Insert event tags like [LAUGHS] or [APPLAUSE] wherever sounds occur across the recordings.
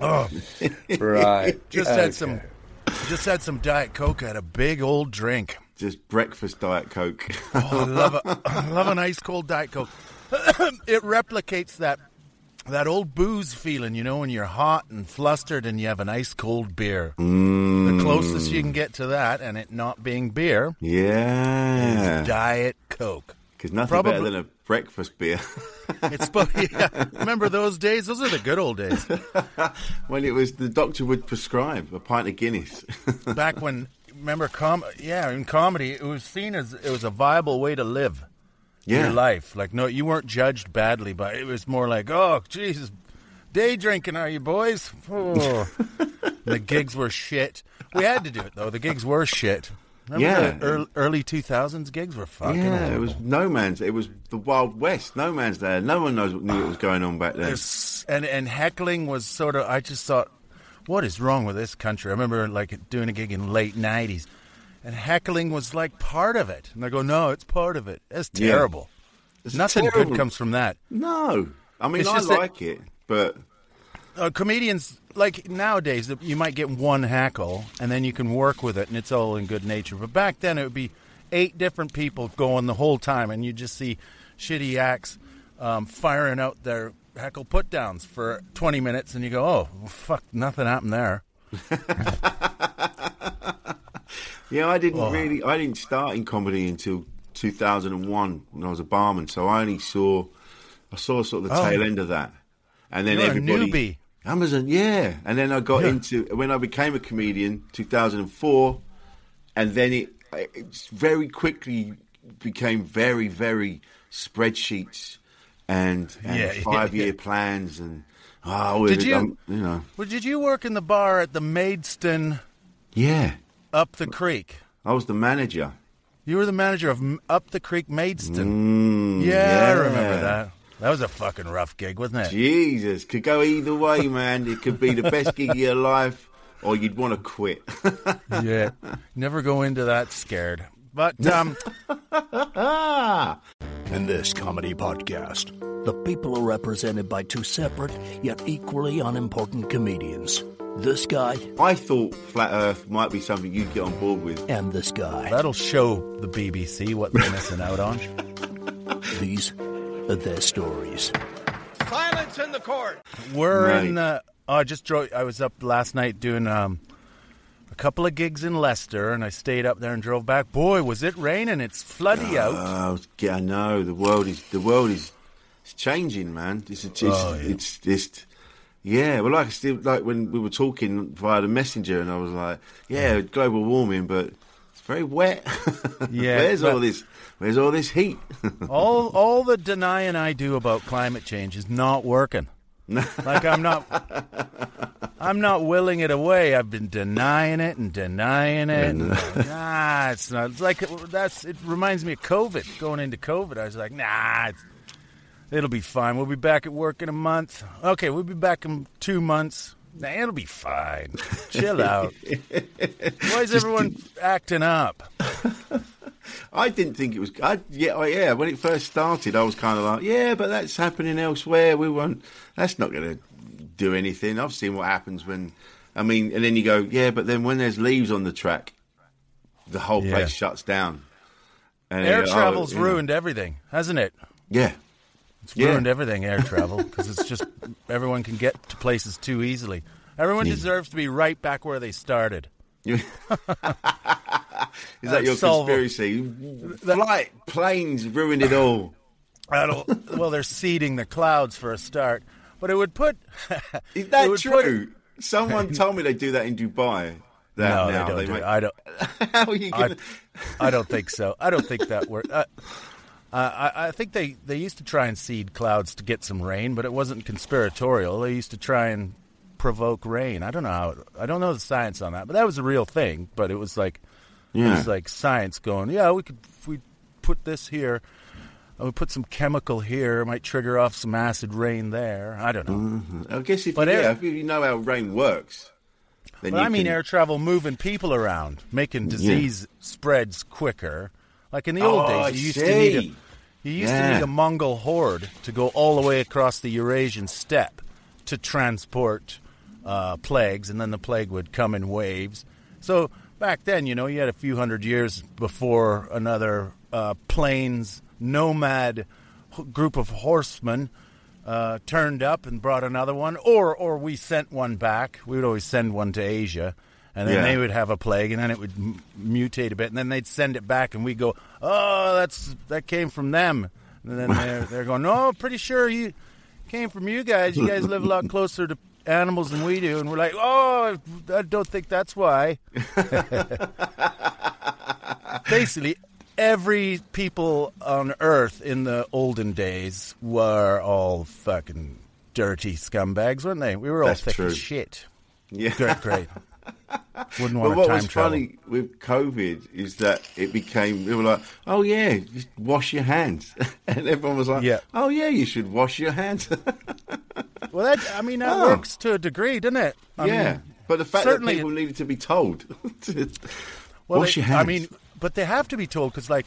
Oh, [LAUGHS] right. just Okay. had some, just had some Diet Coke. I had a big old drink. Just breakfast Diet Coke. Oh, I love a, I love an ice cold Diet Coke. [COUGHS] it replicates that that old booze feeling, you know, when you're hot and flustered and you have an ice cold beer. The mm. closest you can get to that, and it not being beer, yeah. is Diet Coke. Because nothing Probably- better than a breakfast beer. [LAUGHS] It's. Yeah. Remember those days? Those are the good old days. [LAUGHS] when it was the doctor would prescribe a pint of Guinness. [LAUGHS] Back when, remember, com- yeah, in comedy, it was seen as it was a viable way to live. yeah. your life. Like, no, you weren't judged badly, but it was more like, oh, Jesus, day drinking, are you boys? Oh. the gigs were shit. We had to do it though. The gigs were shit. Remember Yeah. early, early 2000s gigs were fucking. Yeah, it was no man's. It was the Wild West. No man's there. No one knows what knew what was going on back then. There's- and and heckling was sort of. I just thought, what is wrong with this country? I remember like doing a gig in late '90s, and heckling was like part of it. And I go, no, it's part of it. That's Yeah. terrible. It's Nothing terrible. good comes from that. No, I mean It's I just that- like it, but uh, comedians like nowadays you might get one hackle and then you can work with it and it's all in good nature but back then it would be eight different people going the whole time and you just see shitty acts um, firing out their heckle put downs for 20 minutes and you go oh well, fuck nothing happened there [LAUGHS] yeah, I didn't Oh. really. I didn't start in comedy until 2001 when I was a barman. So I only saw, I saw sort of the Oh. tail end of that, and then You're everybody. newbie. Amazon, yeah, and then I got Yeah. into when I became a comedian, 2004, and then it, it very quickly became very, very spreadsheets and, and Yeah, [LAUGHS] yeah, five year yeah. plans and oh, Did you- um, you know, well, did you work in the bar at the maidstone yeah, up the creek I was the manager. you were the manager of up the creek Mm, maidstone yeah, i remember that that was a fucking rough gig wasn't it Jesus, could go either way, man. It could be the best gig of your life, or you'd want to quit. [LAUGHS] yeah never go into that scared but [LAUGHS] um ah, In this comedy podcast, the people are represented by two separate yet equally unimportant comedians. This guy I thought Flat Earth might be something you'd get on board with. and this guy. That'll show the BBC what they're missing out on. These are their stories. Silence in the court. We're Right. in. Uh, oh, I just drove. I was up last night doing um, a couple of gigs in Leicester, and I stayed up there and drove back. Boy, was it raining! It's floody out. Oh, I know the world is the world is it's changing, man. It's it's, it's, Oh, yeah. it's just yeah. Well, like I still like when we were talking via the messenger, and I was like, yeah, global warming, but it's very wet. [LAUGHS] Yeah, where's but- all this? Where's all this heat? [LAUGHS] all all the denying I do about climate change is not working. like I'm not. I'm not willing it away. I've been denying it and denying it. And, uh, nah, it's not. It's like that's. It reminds me of COVID. Going into COVID, I was like, nah, it's, it'll be fine. We'll be back at work in a month. Okay, we'll be back in two months. Nah, it'll be fine. Chill out. [LAUGHS] Why is everyone acting up? I didn't think it was. I, yeah, oh, yeah. When it first started, I was kind of like, yeah, but that's happening elsewhere. We won't. That's not going to do anything. I've seen what happens when. I mean, and then you go, yeah, but then when there's leaves on the track, the whole Yeah. place shuts down. And Air go, oh, travel's know. ruined everything, hasn't it? Yeah, It's Yeah. ruined everything, air travel, [LAUGHS] because it's just everyone can get to places too easily. Everyone Yeah. deserves to be right back where they started. [LAUGHS] [LAUGHS] Is that your solve- conspiracy? Flight planes ruined it all. I don't, well, they're seeding the clouds for a start, but it would put. [LAUGHS] Is that would put- true? Someone [LAUGHS] told me they do that in Dubai. That no, now they don't. do make- it. I don't. [LAUGHS] How are you I, going? I don't think so. I don't think that works. Uh, uh, I, I think they, they used to try and seed clouds to get some rain, but it wasn't conspiratorial. They used to try and provoke rain. I don't know how. It, I don't know the science on that, but that was a real thing. But it was like Yeah. was like science going. Yeah, we could. We put this here. uh, We put some chemical here. It might trigger off some acid rain there. I don't know. I guess if But you, air- yeah, if you know how rain works, then I mean can- air travel moving people around, making disease spreads quicker. Like in the old Oh, days, you used to need a, you used to need a Mongol horde to go all the way across the Eurasian steppe to transport uh, plagues, and then the plague would come in waves. So back then, you know, you had a few hundred years before another uh, plains nomad group of horsemen uh, turned up and brought another one, or or we sent one back. We would always send one to Asia, and then Yeah. they would have a plague, and then it would m- mutate a bit, and then they'd send it back, and we go, "Oh, that's that came from them." And then they're they're going, "No, pretty sure you came from you guys. You guys live a lot closer to animals than we do." And we're like, "Oh, I don't think that's why." [LAUGHS] Basically, every people on Earth in the olden days were all fucking dirty scumbags, weren't they? We were all That's thick true. as shit. Yeah. Great, great. Wouldn't But want what to time was travel. funny with COVID is that it became they were like, "Oh yeah, just wash your hands," [LAUGHS] and everyone was like, Yeah. "Oh yeah, you should wash your hands." [LAUGHS] Well, that I mean that Oh. works to a degree, doesn't it? I yeah, mean, but the fact that people needed to be told, to [LAUGHS] well, wash they- your hands. I mean, but they have to be told because, like,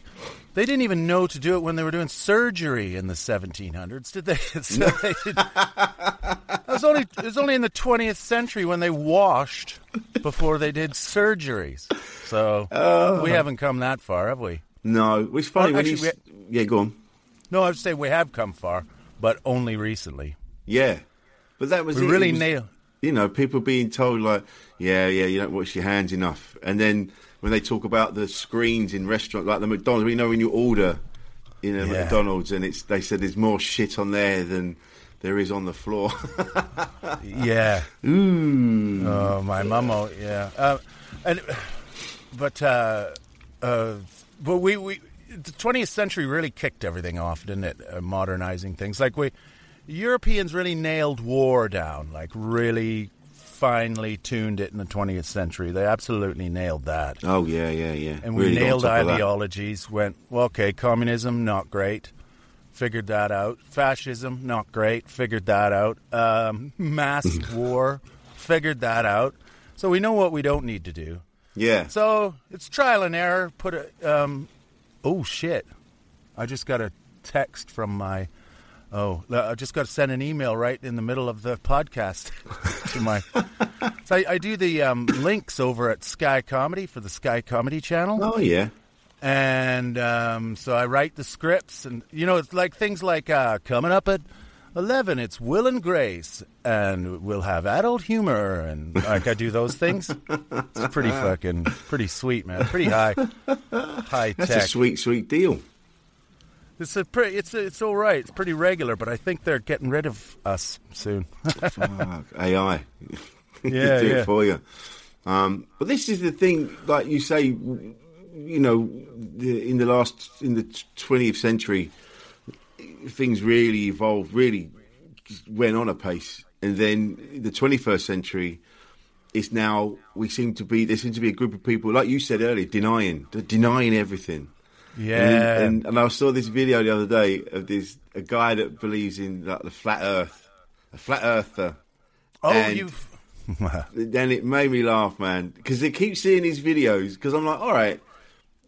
they didn't even know to do it when they were doing surgery in the 1700s, did they? [LAUGHS] So they did, that was only it was only in the 20th century when they washed before they did surgeries. So Oh. we haven't come that far, have we? no, it's funny Well, when you. actually, s- Yeah, go on. No, I would say we have come far, but only recently. Yeah, but that was We it. really It was- nail. You know, people being told like, "Yeah, yeah, you don't wash your hands enough," and then when they talk about the screens in restaurants like the McDonald's, we know when you order in a Yeah. McDonald's, and it's they said there's more shit on there than there is on the floor. [LAUGHS] Yeah. Ooh. Oh, my. Oh, yeah. Uh, and but uh, uh, but we we the 20th century really kicked everything off, didn't it? Uh, modernizing things like we Europeans really nailed war down, like really finely tuned it in the 20th century. They absolutely nailed that. Oh yeah, yeah, yeah. And we Really nailed top of that. ideologies. Went well. Okay, communism not great. Figured that out. Fascism not great. Figured that out. Um, [LAUGHS] mass [LAUGHS] war. Figured that out. So we know what we don't need to do. Yeah. So it's trial and error. Put a. Um, oh shit! I just got a text from my. Oh, I just got to send an email right in the middle of the podcast [LAUGHS] to my. So I, I do the um, links over at Sky Comedy for the Sky Comedy channel, oh yeah. and um, so I write the scripts, and you know it's like things like uh, coming up at eleven, it's Will and Grace, and we'll have adult humor, and like I do those things. It's pretty fucking pretty sweet, man. Pretty high, high That's tech. a sweet, sweet deal. It's a pretty. It's it's all right. It's pretty regular, but I think they're getting rid of us soon. Fuck, AI. [LAUGHS] Yeah, do yeah. it for you. Um, but this is the thing, like you say, you know, the, in the last in the twentieth century, things really evolved, really went on a pace, and then the twenty first century. It's now we seem to be there seems to be a group of people like you said earlier denying denying everything. Yeah, And, and, and I saw this video the other day of this a guy that believes in like, the flat Earth, a flat earther. oh, you've. [LAUGHS] Then it made me laugh, man, because they keep seeing these videos. Because I'm like, all right,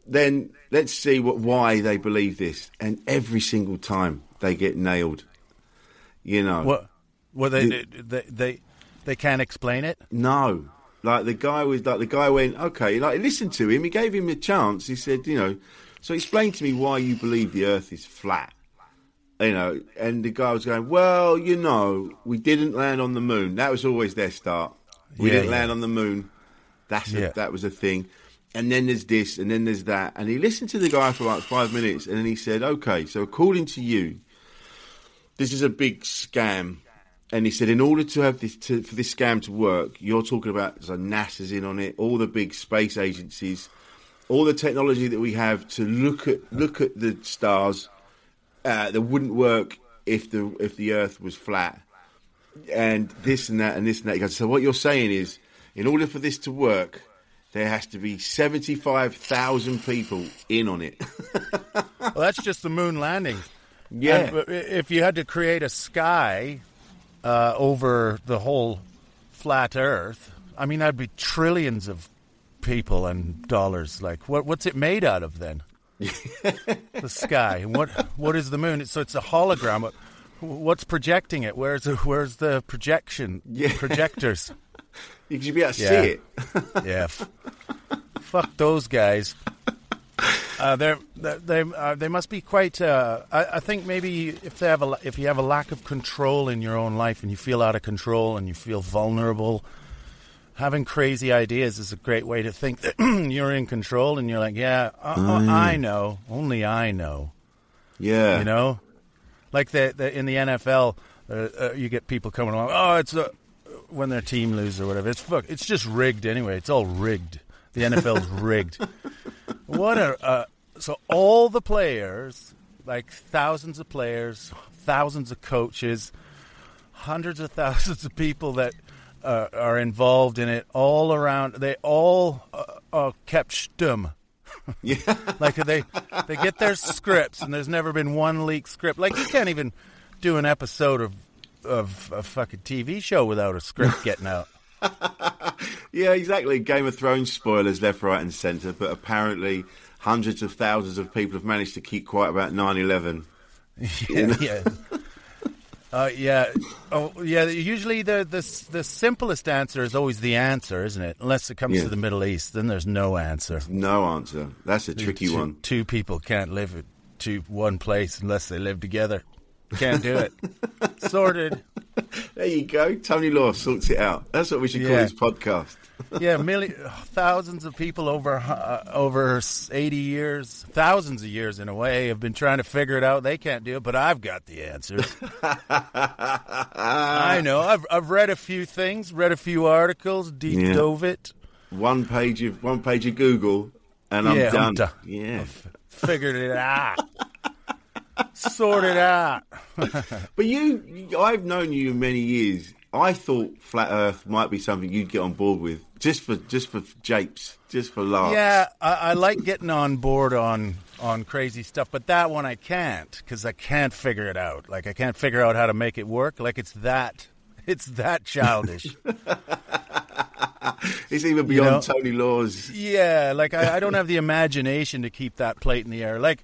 then let's see what why they believe this, and every single time they get nailed. You know, What? Well, they, The- they they they can't explain it. No. Like the guy was like the guy went, okay, like listen to him, he gave him a chance. He said, you know, so explain to me why you believe the earth is flat. You know, and the guy was going, Well, you know, we didn't land on the moon. That was always their start. We Yeah, didn't yeah. land on the moon. That's a, Yeah. that was a thing. And then there's this, and then there's that. And he listened to the guy for like five minutes, and then he said, Okay, so according to you, this is a big scam. And he said, in order to have this to, for this scam to work, you're talking about so NASA's in on it, all the big space agencies, all the technology that we have to look at look at the stars uh, that wouldn't work if the if the Earth was flat, and this and that and this and that. So what you're saying is, in order for this to work, there has to be seventy five thousand people in on it. [LAUGHS] Well, that's just the moon landing. yeah, And, if you had to create a sky uh, over the whole flat Earth, I mean, that'd be trillions of people and dollars. Like, what what's it made out of then? [LAUGHS] the sky. What what is the moon? So it's a hologram. What's projecting it? Where's the, where's the projection? Yeah. Projectors. [LAUGHS] You should be able to Yeah. see it. [LAUGHS] yeah. Fuck those guys. Uh, they're, they they uh, they must be quite. Uh, I, I think maybe if they have a if you have a lack of control in your own life and you feel out of control and you feel vulnerable, having crazy ideas is a great way to think that [CLEARS THROAT] you're in control and you're like, yeah, uh, uh, I know, only I know. Yeah. You know, like the, the in the NFL, uh, uh, you get people coming along. Oh, it's a, when their team loses or whatever. It's fuck. It's just rigged anyway. It's all rigged. The NFL's rigged. [LAUGHS] What a uh, so all the players, like thousands of players, thousands of coaches, hundreds of thousands of people that uh, are involved in it, all around. They all uh, are kept stum. [LAUGHS] Yeah. Like they they get their scripts, and there's never been one leaked script. Like you can't even do an episode of of a fucking TV show without a script getting out. [LAUGHS] Yeah, exactly. Game of Thrones spoilers left, right, and centre, but apparently hundreds of thousands of people have managed to keep quiet about 9 11. [LAUGHS] yeah, yeah. Uh, yeah. Oh, yeah. Usually, the, the the simplest answer is always the answer, isn't it? Unless it comes Yeah. to the Middle East, then there's no answer. No answer. That's a tricky two, one. Two people can't live two one place unless they live together. Can't do it. [LAUGHS] Sorted. There you go. Tony Law sorts it out. That's what we should call Yeah. this podcast. [LAUGHS] Yeah, million, thousands of people over uh, over eighty years, thousands of years in a way, have been trying to figure it out. They can't do it, but I've got the answers. [LAUGHS] I know. I've I've read a few things, read a few articles, deep Yeah. dove it. One page of one page of Google, and I'm Yeah, done. I'm done. Yeah, Figured it out. [LAUGHS] Sorted out. [LAUGHS] but you, you- I've known you many years. I thought flat Earth might be something you'd get on board with, just for just for japes, just for laughs. Yeah, I, I like getting on board on on crazy stuff, but that one I can't because I can't figure it out. Like I can't figure out how to make it work. Like it's that it's that childish. [LAUGHS] it's even beyond know? Tony Law's. yeah, like I, I don't have the imagination to keep that plate in the air. Like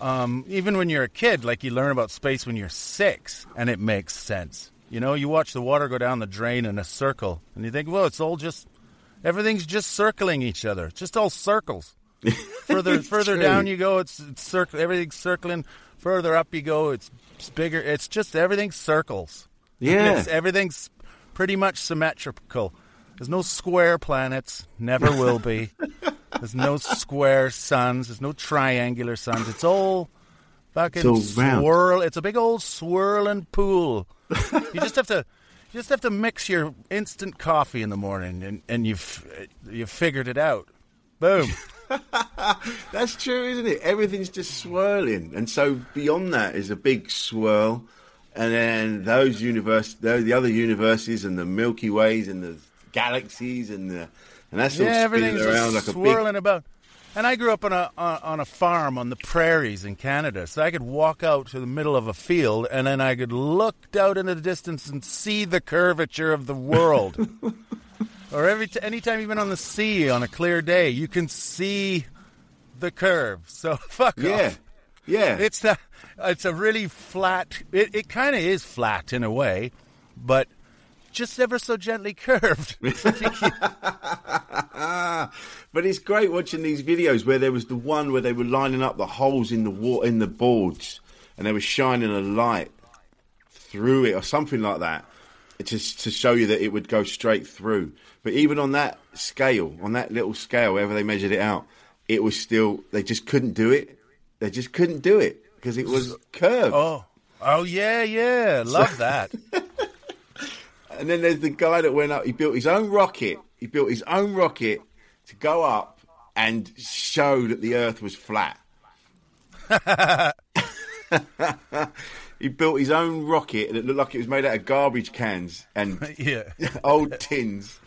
um, even when you're a kid, like you learn about space when you're six, and it makes sense. You know, you watch the water go down the drain in a circle, and you think, well, it's all just everything's just circling each other. It's just all circles. [LAUGHS] further further true. down you go, it's, it's circle. Everything's circling. Further up you go, it's, it's bigger. It's just everything circles. Yeah. Everything's pretty much symmetrical. There's no square planets. Never will be. [LAUGHS] There's no square suns. There's no triangular suns. It's all fucking It's all round. swirl. It's a big old swirling pool. [LAUGHS] you just have to. You just have to mix your instant coffee in the morning, and, and you've you've figured it out. Boom. [LAUGHS] That's true, isn't it? Everything's just swirling, and so beyond that is a big swirl, and then those universe, the other universes, and the Milky Ways, and the galaxies, and the and that's yeah, everything's around like a swirling big. about. And I grew up on a on on a farm on the prairies in Canada, so I could walk out to the middle of a field, and then I could look out into the distance and see the curvature of the world. [LAUGHS] or every t- anytime you've been on the sea on a clear day, you can see the curve. So [LAUGHS] fuck Yeah, off. yeah. It's the it's a really flat. It it kind of is flat in a way, but just ever so gently curved. [LAUGHS] But it's great watching these videos where there was the one where they were lining up the holes in the wa- in the boards, and they were shining a light through it or something like that, just to show you that it would go straight through. But even on that scale, on that little scale, wherever they measured it out, it was still they just couldn't do it. They just couldn't do it because it was [LAUGHS] curved. Oh, oh yeah, yeah, love that. [LAUGHS] And then there's the guy that went up. He built his own rocket. He built his own rocket to go up and show that the Earth was flat. [LAUGHS] he built his own rocket and it looked like it was made out of garbage cans and [LAUGHS] yeah. [LAUGHS] old tins.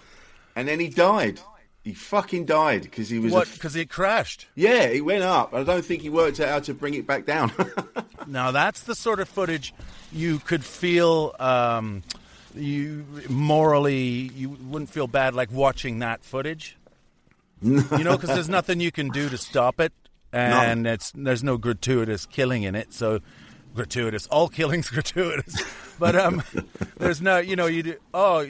And then he died. He fucking died because he was. What? f- Because it crashed. yeah, he went up. I don't think he worked out how to bring it back down. Now that's the sort of footage you could feel. Um, you morally, you wouldn't feel bad like watching that footage. [LAUGHS] You know, because there's nothing you can do to stop it, and it's there's no gratuitous killing in it. So gratuitous. All killings [LAUGHS] gratuitous. But um, there's no, you know, you do. Oh,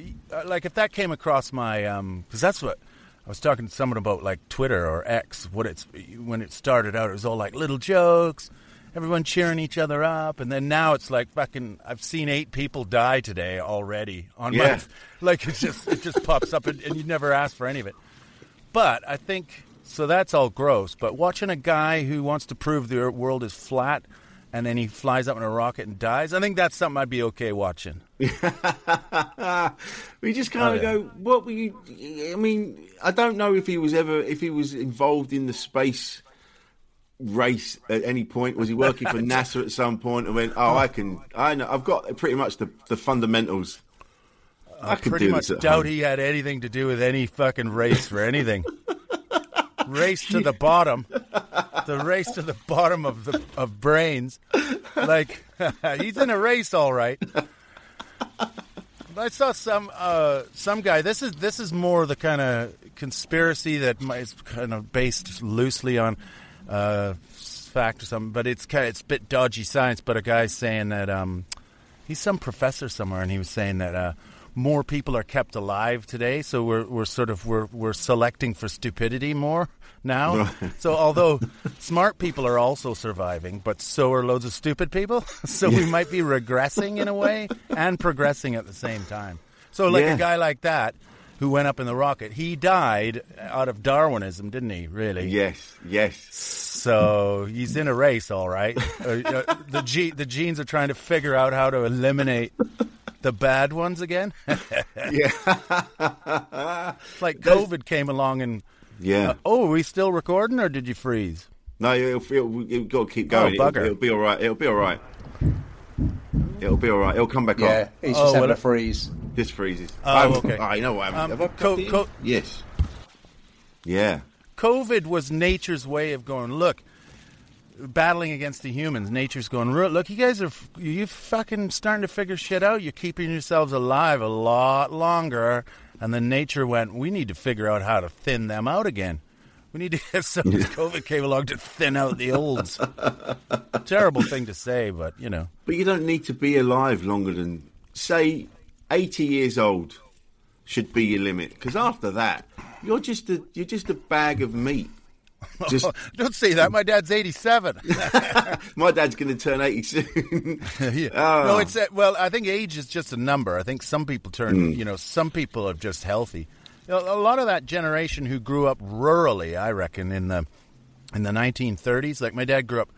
like if that came across my, um, because that's what I was talking to someone about, like Twitter or X. What it's when it started out, it was all like little jokes, everyone cheering each other up, and then now it's like fucking. I've seen eight people die today already on Yeah. my, [LAUGHS] like it's just it just pops up, and, and you never ask for any of it. But I think so. That's all gross. But watching a guy who wants to prove the world is flat, and then he flies up in a rocket and dies. I think that's something I'd be okay watching. [LAUGHS] we just kind Oh, of yeah. go, what were you? I mean, I don't know if he was ever, if he was involved in the space race at any point. Was he working for [LAUGHS] NASA at some point and went, oh, I can, I know, I've got pretty much the, the fundamentals. I could Pretty do much doubt home. he had anything to do with any fucking race for anything. [LAUGHS] race to the bottom, the race to the bottom of the of brains. Like [LAUGHS] he's in a race, all right. I saw some uh, some guy. This is this is more the kind of conspiracy that is kind of based loosely on uh, fact or something, but it's kind of, it's a bit dodgy science. But a guy saying that um, he's some professor somewhere, and he was saying that uh, more people are kept alive today, so we're we're sort of we're we're selecting for stupidity more now. so although smart people are also surviving, but so are loads of stupid people. [LAUGHS] so we might be regressing in a way and progressing at the same time. So like Yeah. a guy like that who went up in the rocket, he died out of Darwinism, didn't he? Really? Yes, yes. So he's in a race, all right. Uh, uh, the ge- the genes are trying to figure out how to eliminate the bad ones again. [LAUGHS] Yeah. like COVID came along and Yeah. uh, oh, are we still recording or did you freeze? No, it'll, it'll, it'll got to keep going. Oh, it'll, bugger. it'll be all right. It'll be all right. It'll be all right. It'll come back Yeah, on. he's Oh, just having well, a freeze. This freezes. Oh, okay. I know what happened. Um, Have I co- plugged it in? co- yes. Yeah. COVID was nature's way of going. Look, battling against the humans. Nature's going. Look, you guys are you fucking starting to figure shit out. You're keeping yourselves alive a lot longer. And then nature went. We need to figure out how to thin them out again. We need to [LAUGHS] get some. COVID came along to thin out the olds. [LAUGHS] Terrible thing to say, but you know. But you don't need to be alive longer than, say, 80 years old should be your limit. Because after that, you're just a you're just a bag of meat. [LAUGHS] Just Don't say that. My dad's eighty-seven. [LAUGHS] my dad's going to turn 80 soon. [LAUGHS] Yeah. Oh. No, it's uh, well. I think age is just a number. I think some people turn. You know, some people are just healthy. You know, a lot of that generation who grew up rurally, I reckon, in the in the 1930s. Like my dad grew up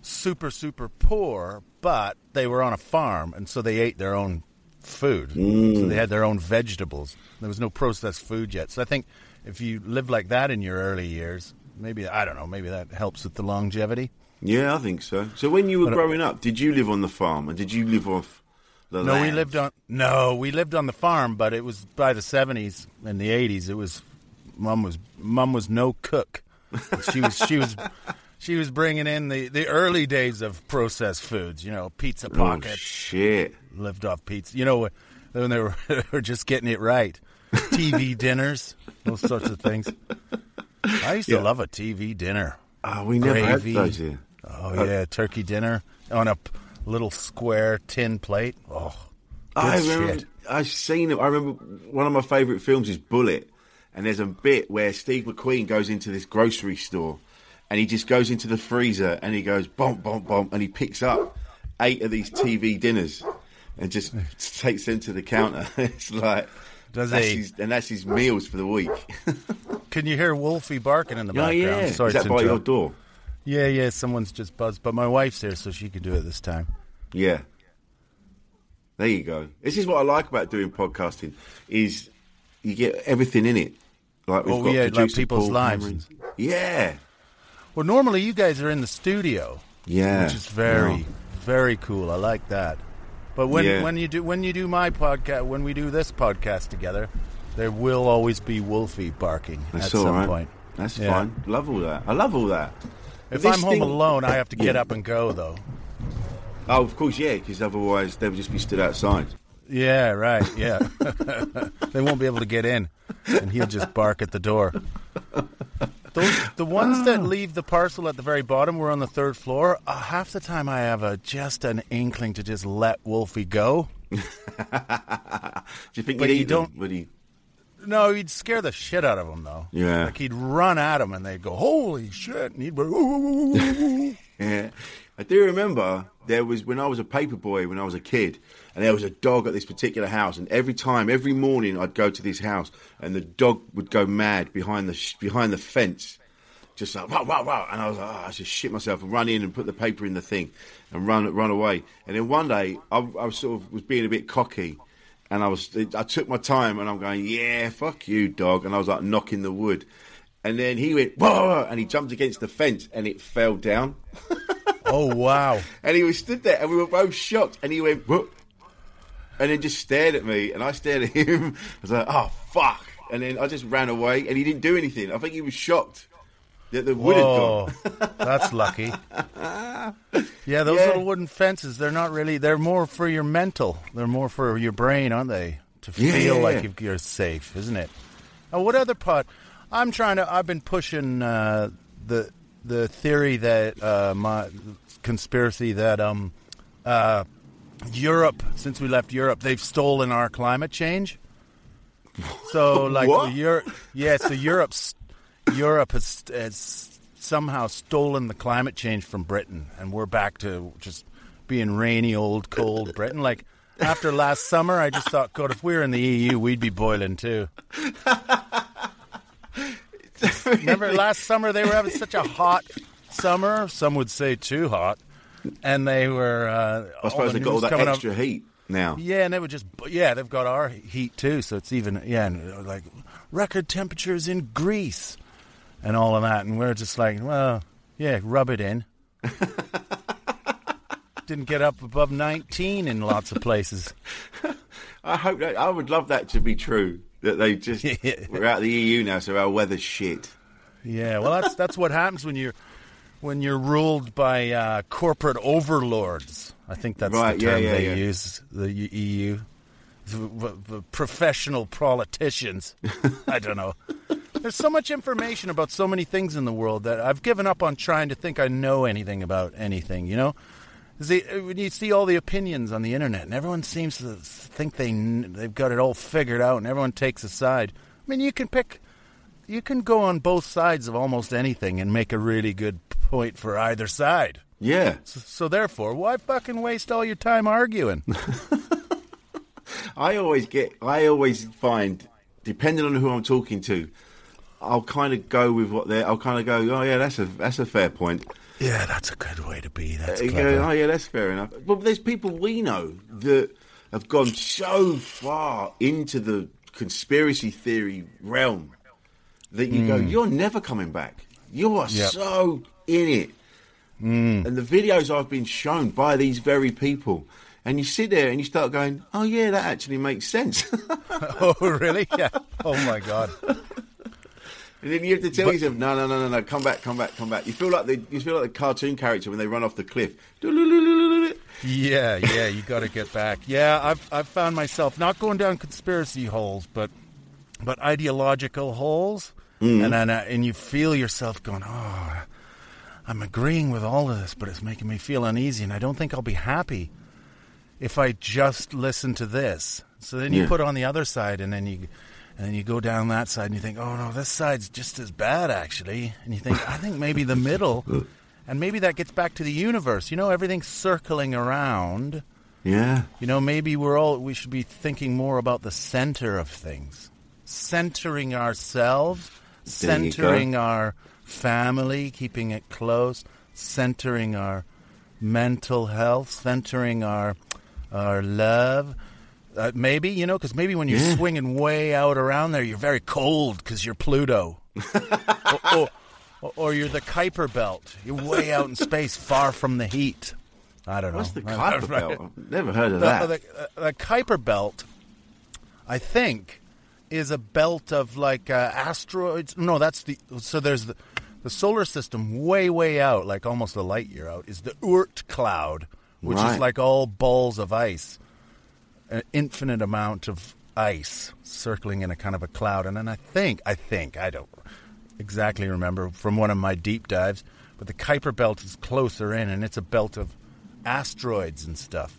super super poor, but they were on a farm, and so they ate their own food. So they had their own vegetables. There was no processed food yet. So I think if you live like that in your early years, maybe I don't know. Maybe that helps with the longevity. yeah, I think so. So when you were But, uh, growing up, did you live on the farm and did you live off the No, we lived on no, we lived on the farm, but it was by the seventies and the eighties. It was mom was mom was no cook. She was she was [LAUGHS] she was bringing in the, the early days of processed foods. You know, pizza Oh, pockets, shit. Lived off pizza. You know when they were, [LAUGHS] they were just getting it right. TV [LAUGHS] dinners, those sorts of things. I used to love a TV dinner. Oh, we never Gravy. had those here. Oh uh, yeah, turkey dinner on a little square tin plate. Oh, I remember. shit. I've seen it. I remember one of my favourite films is Bullitt, and there's a bit where Steve McQueen goes into this grocery store, and he just goes into the freezer and he goes bomb, bomb, bomb, and he picks up eight of these TV dinners and just takes them to the counter. [LAUGHS] it's like. Does that's he? his, and that's his meals for the week. [LAUGHS] Can you hear Wolfie barking in the oh background? yeah, Sorry is that by your door? Yeah, yeah. Someone's just buzzed, but my wife's here, so she can do it this time. Yeah. There you go. This is what I like about doing podcasting is you get everything in it. Like we've Oh, got yeah, like people's Paul lives. Yeah. Well, normally you guys are in the studio, Yeah. which is very, very cool. I like that. But when Yeah. when you do when you do my podcast, when we do this podcast together, there will always be Wolfie barking That's at some right. point. That's Yeah. fine. Love all that. I love all that. If This I'm home thing- alone, I have to get Yeah. up and go, though. Oh, of course, yeah, because otherwise they would just be stood outside. Yeah, right. Yeah, [LAUGHS] they won't be able to get in, and he'll just bark at the door. [LAUGHS] Those, the ones that leave the parcel at the very bottom, we're on the third floor. Uh, half the time, I have a just an inkling to just let Wolfie go. [LAUGHS] Do you think But he'd eat don't- Would he? No, he'd scare the shit out of them, though. Yeah. like he'd run at them, and they'd go, "Holy shit!" And he'd go, "Ooh, ooh, ooh, ooh, ooh." [LAUGHS] Yeah. I do remember there was when I was a paper boy when I was a kid, and there was a dog at this particular house, and every time, every morning, I'd go to this house, and the dog would go mad behind the sh- behind the fence, just like wow wow wow, and I was like, oh, I just shit myself and run in and put the paper in the thing, and run run away. And then one day, I, I was sort of was being a bit cocky, and I was I took my time, and I'm going, yeah, fuck you, dog, and I was like knocking the wood. And then he went, whoa, and he jumped against the fence and it fell down. [LAUGHS] oh wow! And he was stood there, and we were both shocked. And he went, "Whoop," and then just stared at me, and I stared at him. [LAUGHS] I was like, "Oh fuck!" And then I just ran away, and he didn't do anything. I think he was shocked that the wood Whoa, had gone. [LAUGHS] [LAUGHS] that's lucky. Yeah, those Yeah. little wooden fences—they're not really—they're more for your mental. They're more for your brain, aren't they? To Yeah, feel yeah, like you're safe, isn't it? Now, what other part? I'm trying to. I've been pushing uh, the the theory that uh, my conspiracy that um uh, Europe, since we left Europe, they've stolen our climate change. [LAUGHS] So, like? Europe, yeah. So Europe's Europe has, has somehow stolen the climate change from Britain, and we're back to just being rainy, old, cold Britain. Like after last summer, I just thought, God, if we were in the EU, we'd be boiling too. [LAUGHS] Remember last summer they were having such a hot summer. Some would say too hot, and they were. Uh, I suppose the they've got all that coming up- extra heat now. yeah, and they would just yeah, they've got our heat too, so it's even yeah, and uh, like record temperatures in Greece and all of that, and we're just like, well, yeah, rub it in. [LAUGHS] Didn't get up above nineteen in lots of places. [LAUGHS] I hope that I would love that to be true. That they just [LAUGHS] Yeah. we're out of the EU now, so our weather's shit. Yeah, well, that's that's what happens when you're when you're ruled by uh, corporate overlords. I think that's Right, the term yeah, they yeah. use. The EU, The- the- the professional politicians. [LAUGHS] I don't know. There's so much information about so many things in the world that I've given up on trying to think I know anything about anything. You know? they- when you see all the opinions on the internet, and everyone seems to think they they've got it all figured out, and everyone takes a side. I mean, you can pick you can go on both sides of almost anything and make a really good point for either side. Yeah, So, so therefore, why fucking waste all your time arguing? [LAUGHS] I always get. I always find, depending on who I'm talking to, I'll kind of go with what they're. I'll kind of go, oh yeah, that's a that's a fair point. yeah, that's a good way to be. That's uh, You clever. go, oh yeah, that's fair enough. But there's people we know that have gone so far into the conspiracy theory realm that you go, mm. you're never coming back. You are Yep. so in it. Mm. And the videos I've been shown by these very people, and you sit there and you start going, oh yeah, that actually makes sense. [LAUGHS] oh, really? Yeah. Oh my god. And then you have to tell yourself, no, no, no, no, no, come back, come back, come back. You feel like the you feel like the cartoon character when they run off the cliff. Yeah, yeah, you got to get back. Yeah, I've I've found myself not going down conspiracy holes, but but ideological holes, and then uh, and you feel yourself going, oh, I'm agreeing with all of this, but it's making me feel uneasy, and I don't think I'll be happy if I just listen to this. So then you Yeah. put on the other side, and then you. And then you go down that side and you think, oh no, this side's just as bad actually. And you think, I think maybe the middle, [LAUGHS] and maybe that gets back to the universe. You know, everything's circling around. Yeah. You know, maybe we're all we should be thinking more about the center of things, centering ourselves, There you go. Centering our family, keeping it close, centering our mental health, centering our our love. Uh, maybe you know, because maybe when you're Yeah. swinging way out around there, you're very cold because you're Pluto, [LAUGHS] or, or, or you're the Kuiper Belt. You're way out in space, far from the heat. I don't know. What's the [LAUGHS] Kuiper. Belt? I've never heard of The, that. the, uh, the Kuiper Belt, I think, is a belt of like uh, asteroids. No, that's the. So there's the the solar system way, way out, like almost a light year out, is the Oort cloud, which is like all balls of ice, an infinite amount of ice circling in a kind of a cloud. And then I think, I think, I don't. exactly remember from one of my deep dives, but the Kuiper belt is closer in, and it's a belt of asteroids and stuff.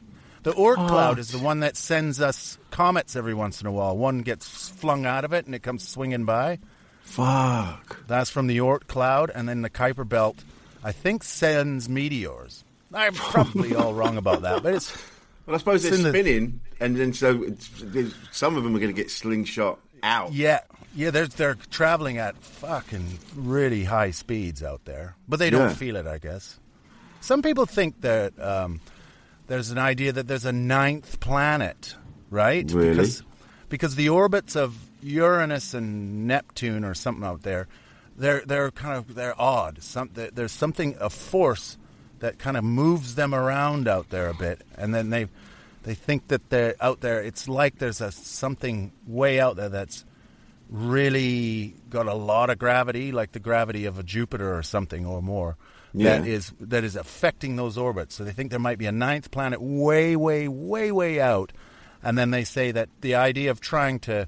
The Oort cloud is the one that sends us comets every once in a while. One gets flung out of it, and it comes swinging by. Fuck. That's from the Oort cloud, and then the Kuiper belt, I think, sends meteors. I'm probably all wrong about that, but it's Well, I suppose they're It's the- spinning, and then so it's, some of them are going to get slingshot out. Yeah, yeah. They're they're traveling at fucking really high speeds out there, but they don't Yeah. feel it. I guess. Some people think that um, there's an idea that there's a ninth planet, right? Really? Because because the orbits of Uranus and Neptune or something out there, they're they're kind of they're odd. Some there's something a force that kind of moves them around out there a bit, and then they they think that they're out there. It's like there's a something way out there that's really got a lot of gravity, like the gravity of a Jupiter or something or more. That Yeah. is that is affecting those orbits. So they think there might be a ninth planet way, way, way, way out, and then they say that the idea of trying to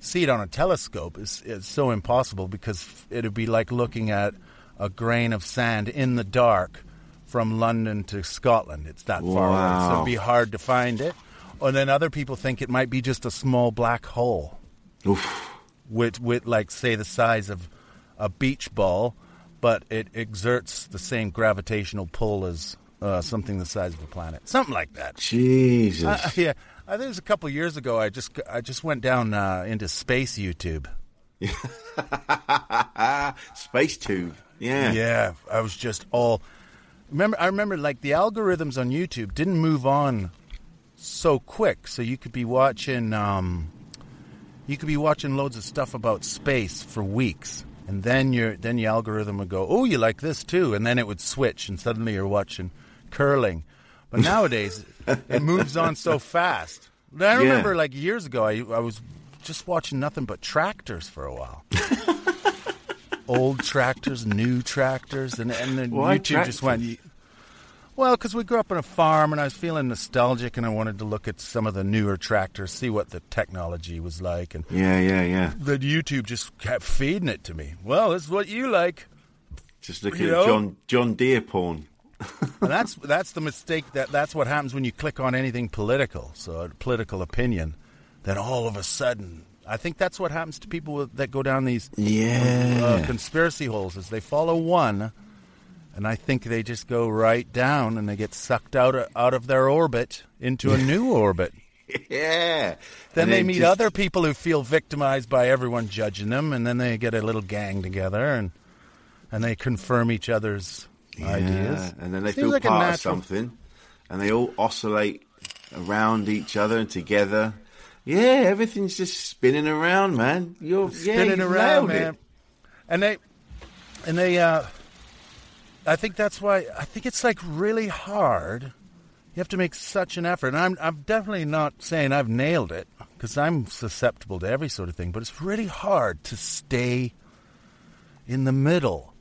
see it on a telescope is, is so impossible because it'd be like looking at a grain of sand in the dark from London to Scotland. It's that far away, so Wow. it'd be hard to find it. And then other people think it might be just a small black hole Oof. with, with like say the size of a beach ball, but it exerts the same gravitational pull as uh, something the size of a planet, something like that. Jesus. Uh, yeah, I think it was a couple of years ago. I just I just went down uh, into space YouTube. [LAUGHS] Space tube. Yeah. Yeah, I was just all. Remember, I remember like the algorithms on YouTube didn't move on so quick, so you could be watching. Um, you could be watching loads of stuff about space for weeks, and then your then your algorithm would go, "Oh, you like this too," and then it would switch, and suddenly you're watching curling. But [LAUGHS] nowadays, it moves on so fast. I remember like years ago, I I was just watching nothing but tractors for a while. [LAUGHS] Old tractors, new tractors, and and then Why YouTube just went. Well, because we grew up on a farm, and I was feeling nostalgic, and I wanted to look at some of the newer tractors, see what the technology was like, and Yeah, yeah, yeah. the YouTube just kept feeding it to me. Well, this is what you like, Just looking You at know? John John Deere porn. that's that's the mistake. That that's what happens when you click on anything political, so a political opinion. Then all of a sudden, I think that's what happens to people with, that go down these Yeah. uh, conspiracy holes. Is they follow one, and I think they just go right down, and they get sucked out of, out of their orbit into a new [LAUGHS] orbit. yeah. Then And they meet just- other people who feel victimized by everyone judging them, and then they get a little gang together and and they confirm each other's ideas. And then they Seems feel like part of something, and they all oscillate around each other and together. Yeah, everything's just spinning around, man. You're yeah, spinning you've around, nailed it. man. And they, and they, uh, I think that's why I think it's like really hard. You have to make such an effort, and I'm I'm definitely not saying I've nailed it because I'm susceptible to every sort of thing. But it's really hard to stay in the middle,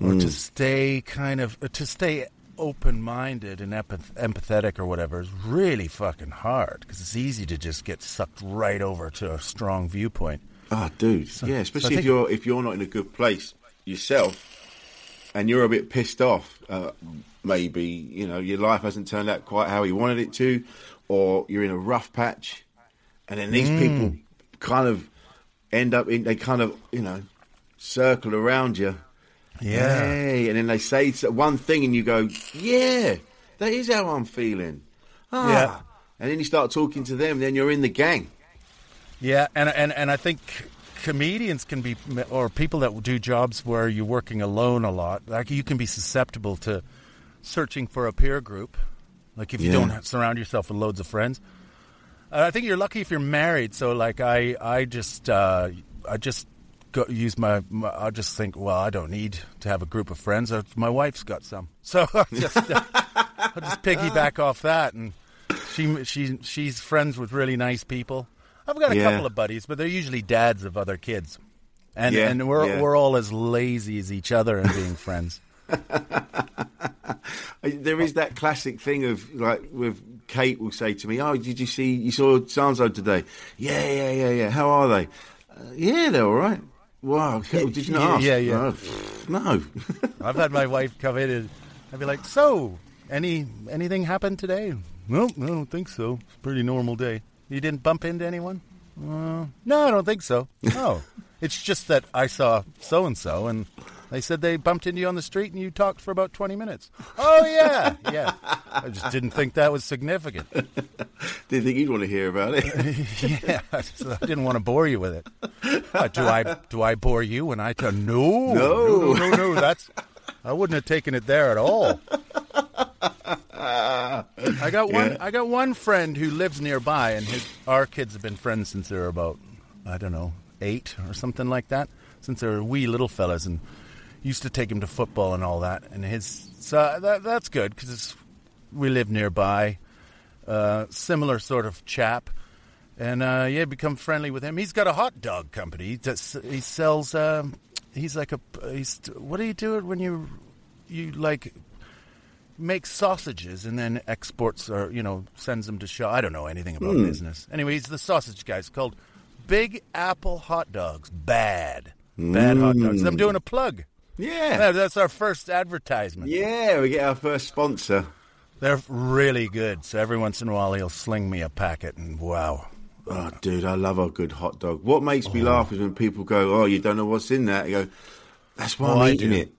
or to stay kind of uh, to stay open-minded and empath- empathetic or whatever is really fucking hard because it's easy to just get sucked right over to a strong viewpoint. Oh, dude, yeah. so I Especially if think- you're if you're not in a good place yourself, and you're a bit pissed off. Uh, maybe you know your life hasn't turned out quite how you wanted it to, or you're in a rough patch, and then these people kind of end up in. They kind of you know circle around you. Hey, and then they say one thing, and you go, "Yeah, that is how I'm feeling." Ah. Yeah. and then you start talking to them. Then you're in the gang. Yeah, and and and I think comedians can be, or people that do jobs where you're working alone a lot. Like you can be susceptible to searching for a peer group. Like if you Yeah. don't surround yourself with loads of friends. Uh, I think you're lucky if you're married. So like I, I just, uh, I just go, use my, my. I just think, well, I don't need to have a group of friends. Uh, My wife's got some, [LAUGHS] so I'll just, uh, I'll just piggyback off that and. She she she's friends with really nice people. I've got a Yeah. couple of buddies, but they're usually dads of other kids, and Yeah, and we're yeah. we're all as lazy as each other in being friends. [LAUGHS] Uh, There is that classic thing of like with Kate will say to me, "Oh, did you see you saw Sanso today? Yeah, yeah, yeah, yeah. How are they? Uh, yeah, they're all right. Wow, okay, did you not ask? Yeah, yeah. No. [LAUGHS] [LAUGHS] I've had my wife come in and I'd be like, "So, any anything happened today?" No, I don't think so. It's a pretty normal day. You didn't bump into anyone? Uh, no, I don't think so. Oh, [LAUGHS] it's just that I saw so and so, and they said they bumped into you on the street, and you talked for about twenty minutes. Oh yeah, yeah. I just didn't think that was significant. [LAUGHS] Didn't think you'd want to hear about it. [LAUGHS] yeah, so I didn't want to bore you with it. Uh, do I? Do I bore you when I tell? No, No. no, no, no. That's I wouldn't have taken it there at all. [LAUGHS] I got one. Yeah. I got one friend who lives nearby, and his our kids have been friends since they were about I don't know eight or something like that. Since they were wee little fellas, and used to take him to football and all that. And his so that that's good because we live nearby. Uh, similar sort of chap, and uh, yeah, become friendly with him. He's got a hot dog company. He, sells. Um, he's like a. He's what do you do it when you you like make sausages and then exports or you know sends them to show. I don't know anything about hmm. business. Anyway, he's the sausage guy. It's called Big Apple Hot Dogs. Bad, bad hot dogs. I'm doing a plug. yeah. That's our first advertisement. Yeah, we get our first sponsor. They're really good. So every once in a while, he'll sling me a packet, and wow. Oh, dude, I love a good hot dog. What makes me oh. laugh is when people go, "Oh, you don't know what's in that." You go, "That's why Oh, I'm I eating it."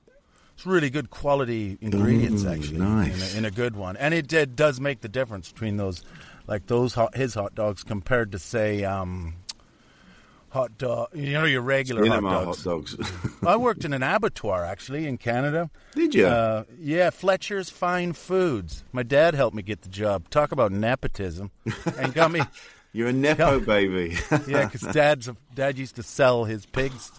It's really good quality ingredients, Ooh, actually, nice. in, a, in a good one, and it did, does make the difference between those, like those hot, his hot dogs compared to say, um, hot dog. You know, your regular hot dogs. hot dogs. [LAUGHS] I worked in an abattoir actually in Canada. Did you? Uh, yeah, Fletcher's Fine Foods. My dad helped me get the job. Talk about nepotism, and got me. [LAUGHS] You're a nepo Come- baby. [LAUGHS] Yeah, because dad's dad used to sell his pigs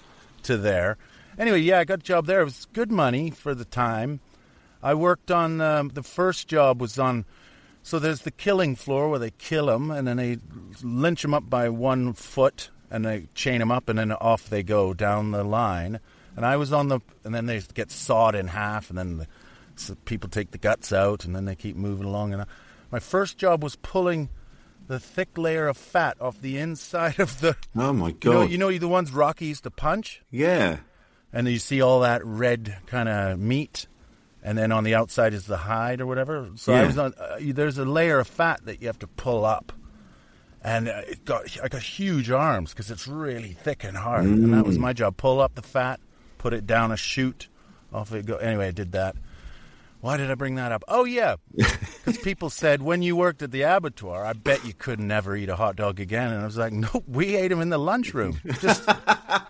to there. Anyway, yeah, I got a job there. It was good money for the time. I worked on um, the first job was on. So there's the killing floor where they kill them and then they lynch them up by one foot and they chain them up and then off they go down the line. And I was on the and then they get sawed in half and then the, so people take the guts out and then they keep moving along. And I, my first job was pulling the thick layer of fat off the inside of the oh my god! you know, god! you know the ones Rocky used to punch, yeah, and you see all that red kind of meat, and then on the outside is the hide or whatever. So I was on. Uh, there's a layer of fat that you have to pull up, and uh, it got I got huge arms because it's really thick and hard, and that was my job: pull up the fat, put it down a chute, off it go. Anyway, I did that. Why did I bring that up? Oh yeah, [LAUGHS] because people said when you worked at the abattoir, I bet you could never eat a hot dog again, and I was like, no, we ate them in the lunchroom. Just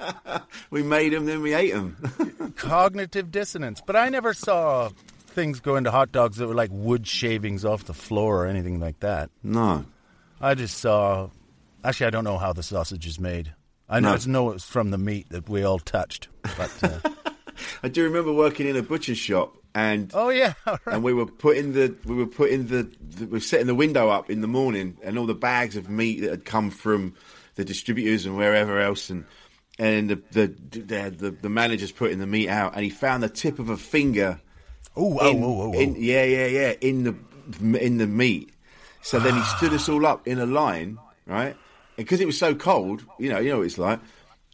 [LAUGHS] we made them, then we ate them. [LAUGHS] cognitive dissonance. But I never saw things go into hot dogs that were like wood shavings off the floor or anything like that. no, I just saw. Actually, I don't know how the sausage is made. I know No. it's know it's from the meat that we all touched. But uh, I do remember working in a butcher's shop, and oh yeah, [LAUGHS] right. and we were putting the we were putting the, the we were setting the window up in the morning, and all the bags of meat that had come from the distributors and wherever else, and and the the the, the, the manager's putting the meat out, and he found the tip of a finger. oh, oh, in, oh, oh, oh. in- yeah, yeah, yeah, in the in the meat. So then he stood us all up in a line, right? Because it was so cold, you know, you know what it's like.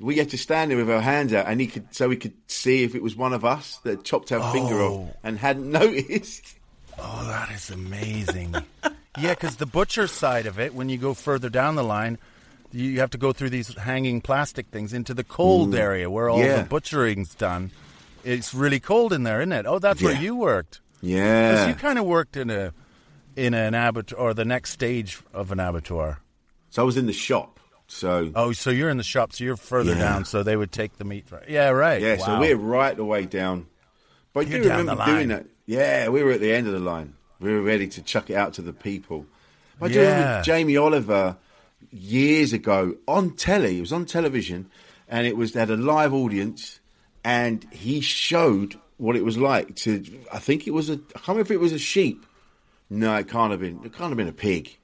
We had to stand there with our hands out, and he could so we could see if it was one of us that chopped our finger Oh. off and hadn't [LAUGHS] noticed. Oh, that is amazing. yeah, because the butcher side of it, when you go further down the line, you have to go through these hanging plastic things into the cold area where all Mm. Yeah. the butchering's done. It's really cold in there, isn't it? Oh, that's where you worked. Yeah, you kind of worked in a in an abattoir or the next stage of an abattoir. so I was in the shop. So Oh, so you're in the shop, so you're further Yeah. down, so they would take the meat. Right. Yeah, right. yeah, so we're right the way down. But You're down remember doing that. Yeah, we were at the end of the line. We were ready to chuck it out to the people. I do Yeah. remember Jamie Oliver years ago on telly. It was on television, and it was had a live audience, and he showed what it was like to. I think it was a. I can't remember if it was a sheep. No, it can't have been. It can't have been a pig.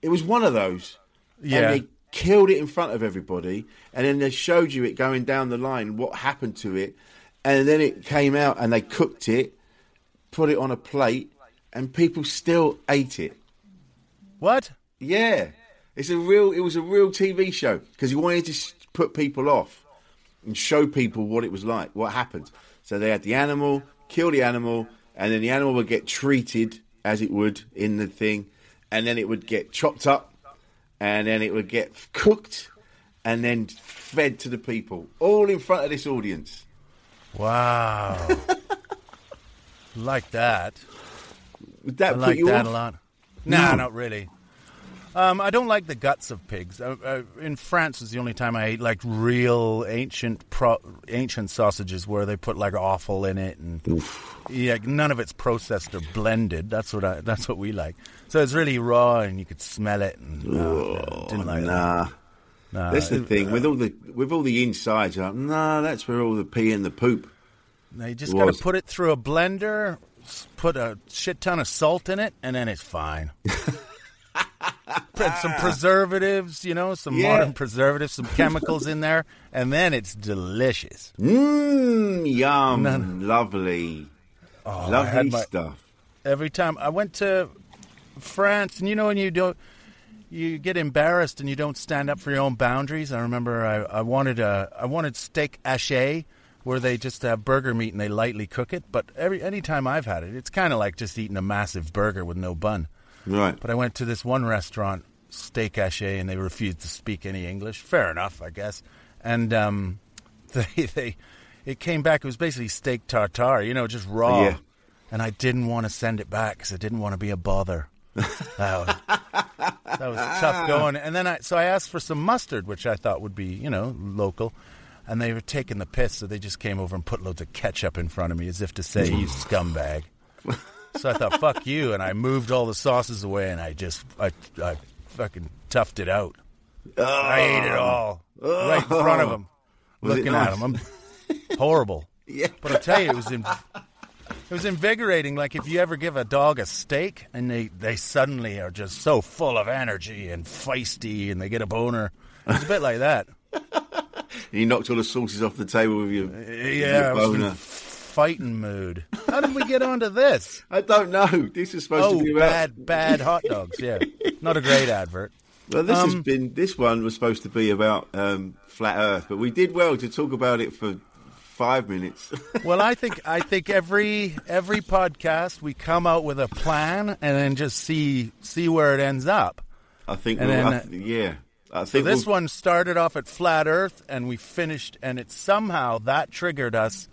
It was one of those. Yeah. And killed it in front of everybody, and then they showed you it going down the line, what happened to it, and then it came out and they cooked it, put it on a plate, and people still ate it. What? Yeah, it's a real. It was a real TV show because he wanted to put people off. and show people what it was like, what happened. So they had the animal, kill the animal, and then the animal would get treated as it would in the thing, and then it would get chopped up, and then it would get cooked, and then fed to the people, all in front of this audience. Wow. [LAUGHS] like that. Would that I put like you that off? a lot. Nah, No. not really. Um, I don't like the guts of pigs. Uh, uh, in France was the only time I ate like real ancient pro- ancient sausages where they put like offal in it and yeah, none of it's processed or blended. That's what I. That's what we like. So it's really raw and you could smell it. And no, no, didn't like that. Nah. Nah, That's the it- thing with all the with all the insides. Like, nah, that's where all the pee and the poop. No, you just got to put it through a blender, put a shit ton of salt in it, and then it's fine. [LAUGHS] Some preservatives, you know, some Yeah. modern preservatives, some chemicals in there, and then it's delicious. Mmm, yum, None. lovely, Oh, lovely my- stuff. Every time I went to France, and you know when you don't, you get embarrassed and you don't stand up for your own boundaries. I remember I, I wanted a, I wanted steak haché, where they just have burger meat and they lightly cook it. But every any time I've had it, it's kind of like just eating a massive burger with no bun. Right. But I went to this one restaurant, Steak Haché, and they refused to speak any English. Fair enough, I guess. And um, [LAUGHS] they they it came back. It was basically steak tartare, you know, just raw. Yeah. And I didn't want to send it back because I didn't want to be a bother. [LAUGHS] that, was, that was tough going. And then I so I asked for some mustard, which I thought would be you know local. And they were taking the piss, so they just came over and put loads of ketchup in front of me, as if to say, "You [LAUGHS] scumbag." So I thought, fuck you, and I moved all the sauces away, and I just, I, I fucking toughed it out. I ate it oh. all right in front of oh. him, Was looking at him. I'm horrible. [LAUGHS] Yeah. But I'll tell you, it was in, it was invigorating. Like if you ever give a dog a steak, and they they suddenly are just so full of energy and feisty, and they get a boner. It's a bit like that. [LAUGHS] You knocked all the sauces off the table with your, Yeah, I your boner. Fighting mood. [LAUGHS] How did we get onto this? I don't know. This is supposed Oh, to be about. bad, bad hot dogs. Yeah, not a great advert. Well, this has Um, been. This one was supposed to be about um, flat Earth, but we did well to talk about it for five minutes. [LAUGHS] Well, I think I think every every podcast we come out with a plan and then just see see where it ends up. I think. And we'll, then, I th- yeah. I So think this we'll- one started off at flat Earth, and we finished, and it somehow that triggered us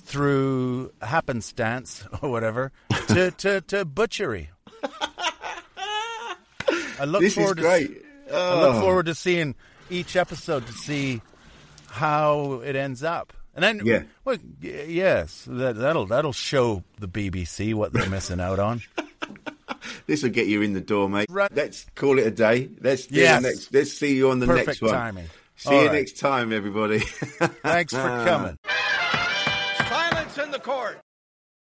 through happenstance [LAUGHS] or whatever to to, to butchery. I look This is forward to great. I look Oh. forward to seeing each episode to see how it ends up. And then, Yeah. well, yes, that, that'll that'll show the BBC what they're missing out on. [LAUGHS] This will get you in the door, mate. Right. Let's call it a day. Let's Yes. next. Let's see you on the Perfect next one. timing. See All you right. next time, everybody. [LAUGHS] Thanks for coming. In the court.